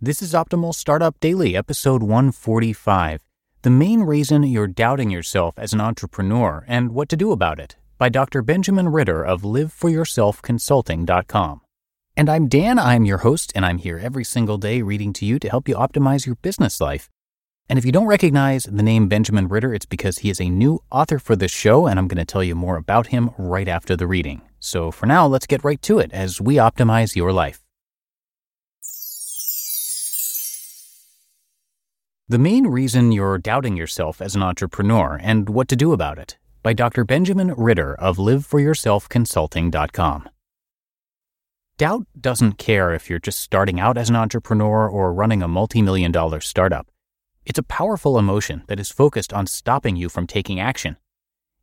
This is Optimal Startup Daily, episode 145. The main reason you're doubting yourself as an entrepreneur and what to do about it by Dr. Benjamin Ritter of liveforyourselfconsulting.com. And I'm Dan, I'm your host, and I'm here every single day reading to you to help you optimize your business life. And if you don't recognize the name Benjamin Ritter, it's because he is a new author for this show, and I'm going to tell you more about him right after the reading. So for now, let's get right to it as we optimize your life. The main reason you're doubting yourself as an entrepreneur and what to do about it by Dr. Benjamin Ritter of liveforyourselfconsulting.com. Doubt doesn't care if you're just starting out as an entrepreneur or running a multi-million dollar startup. It's a powerful emotion that is focused on stopping you from taking action.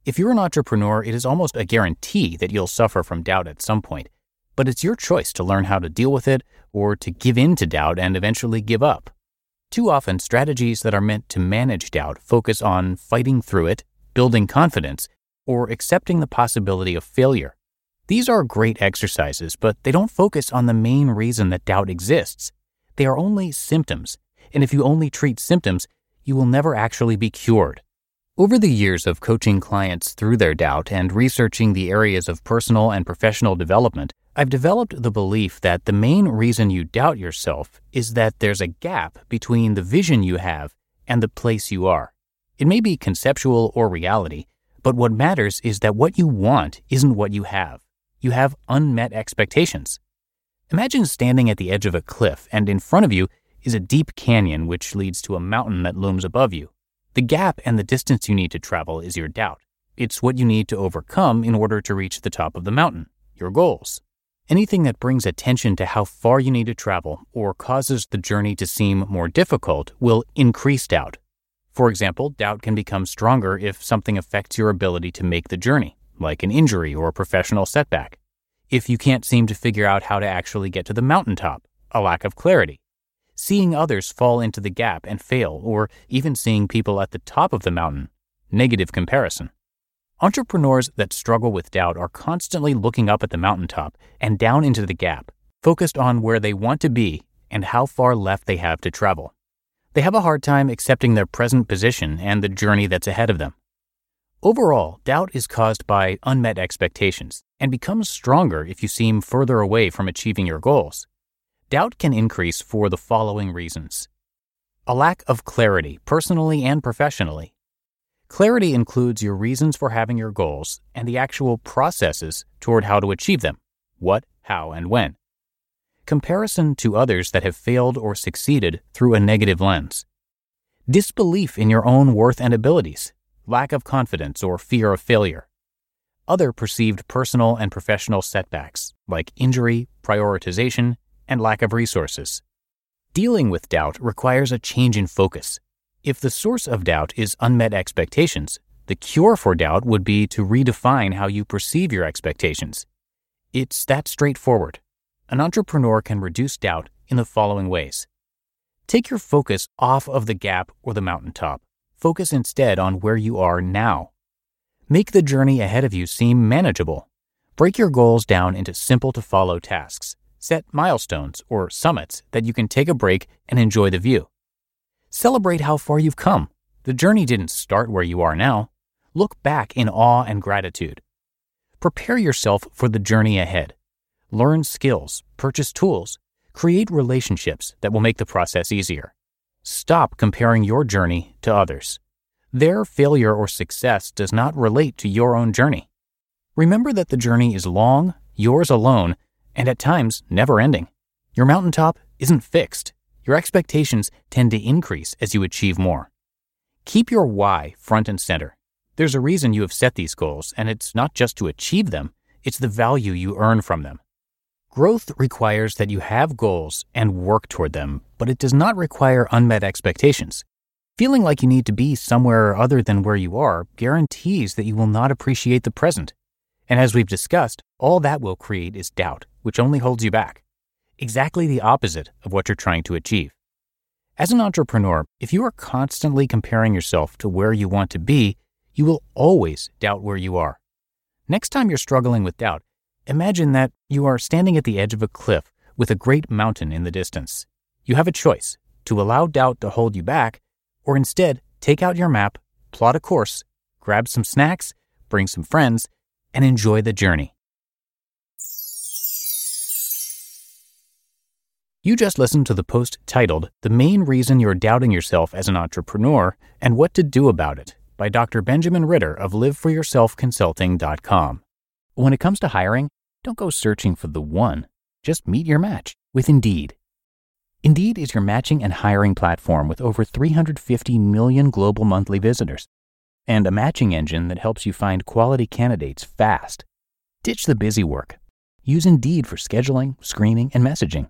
If you're an entrepreneur, it is almost a guarantee that you'll suffer from doubt at some point, but it's your choice to learn how to deal with it or to give in to doubt and eventually give up. Too often, strategies that are meant to manage doubt focus on fighting through it, building confidence, or accepting the possibility of failure. These are great exercises, but they don't focus on the main reason that doubt exists. They are only symptoms, and if you only treat symptoms, you will never actually be cured. Over the years of coaching clients through their doubt and researching the areas of personal and professional development, I've developed the belief that the main reason you doubt yourself is that there's a gap between the vision you have and the place you are. It may be conceptual or reality, but what matters is that what you want isn't what you have. You have unmet expectations. Imagine standing at the edge of a cliff and in front of you is a deep canyon which leads to a mountain that looms above you. The gap and the distance you need to travel is your doubt. It's what you need to overcome in order to reach the top of the mountain, your goals. Anything that brings attention to how far you need to travel or causes the journey to seem more difficult will increase doubt. For example, doubt can become stronger if something affects your ability to make the journey, like an injury or a professional setback. If you can't seem to figure out how to actually get to the mountaintop, a lack of clarity. Seeing others fall into the gap and fail, or even seeing people at the top of the mountain, negative comparison. Entrepreneurs that struggle with doubt are constantly looking up at the mountaintop and down into the gap, focused on where they want to be and how far left they have to travel. They have a hard time accepting their present position and the journey that's ahead of them. Overall, doubt is caused by unmet expectations and becomes stronger if you seem further away from achieving your goals. Doubt can increase for the following reasons a lack of clarity, personally and professionally. Clarity includes your reasons for having your goals and the actual processes toward how to achieve them what, how, and when. Comparison to others that have failed or succeeded through a negative lens. Disbelief in your own worth and abilities, lack of confidence or fear of failure. Other perceived personal and professional setbacks, like injury, prioritization, and lack of resources. Dealing with doubt requires a change in focus if the source of doubt is unmet expectations, the cure for doubt would be to redefine how you perceive your expectations. It's that straightforward. An entrepreneur can reduce doubt in the following ways. Take your focus off of the gap or the mountaintop. Focus instead on where you are now. Make the journey ahead of you seem manageable. Break your goals down into simple to follow tasks. Set milestones or summits that you can take a break and enjoy the view. Celebrate how far you've come. The journey didn't start where you are now. Look back in awe and gratitude. Prepare yourself for the journey ahead. Learn skills, purchase tools, Create relationships that will make the process easier. Stop comparing your journey to others. Their failure or success does not relate to your own journey. Remember that the journey is long, yours alone, and at times never ending. Your mountaintop isn't fixed. Your expectations tend to increase as you achieve more. Keep your why front and center. There's a reason you have set these goals, and it's not just to achieve them, it's the value you earn from them. Growth requires that you have goals and work toward them, but it does not require unmet expectations. Feeling like you need to be somewhere other than where you are guarantees that you will not appreciate the present. And as we've discussed, all that will create is doubt, which only holds you back. Exactly the opposite of what you're trying to achieve. As an entrepreneur, if you are constantly comparing yourself to where you want to be, you will always doubt where you are. Next time you're struggling with doubt, Imagine that you are standing at the edge of a cliff with a great mountain in the distance. You have a choice to allow doubt to hold you back, or instead take out your map, plot a course, grab some snacks, bring some friends, and enjoy the journey. You just listened to the post titled The Main Reason You're Doubting Yourself as an Entrepreneur and What to Do About It by Dr. Benjamin Ritter of LiveForYourselfConsulting.com. When it comes to hiring, don't go searching for the one. Just meet your match with Indeed. Indeed is your matching and hiring platform with over 350 million global monthly visitors and a matching engine that helps you find quality candidates fast. Ditch the busy work. Use Indeed for scheduling, screening, and messaging.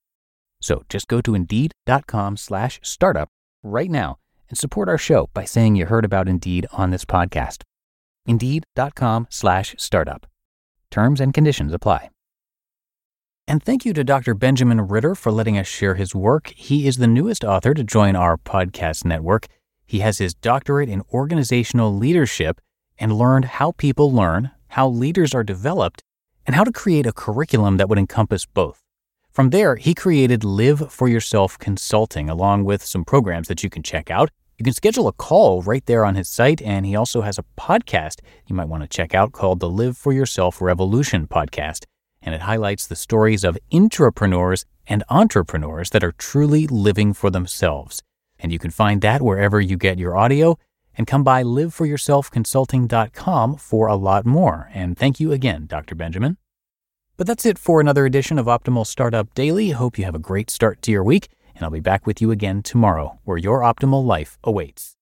So just go to indeed.com slash startup right now and support our show by saying you heard about Indeed on this podcast. Indeed.com slash startup. Terms and conditions apply. And thank you to Dr. Benjamin Ritter for letting us share his work. He is the newest author to join our podcast network. He has his doctorate in organizational leadership and learned how people learn, how leaders are developed, and how to create a curriculum that would encompass both. From there, he created Live for Yourself Consulting, along with some programs that you can check out. You can schedule a call right there on his site, and he also has a podcast you might want to check out called the Live for Yourself Revolution podcast and it highlights the stories of intrapreneurs and entrepreneurs that are truly living for themselves. And you can find that wherever you get your audio. And come by liveforyourselfconsulting.com for a lot more. And thank you again, Dr. Benjamin. But that's it for another edition of Optimal Startup Daily. Hope you have a great start to your week, and I'll be back with you again tomorrow, where your optimal life awaits.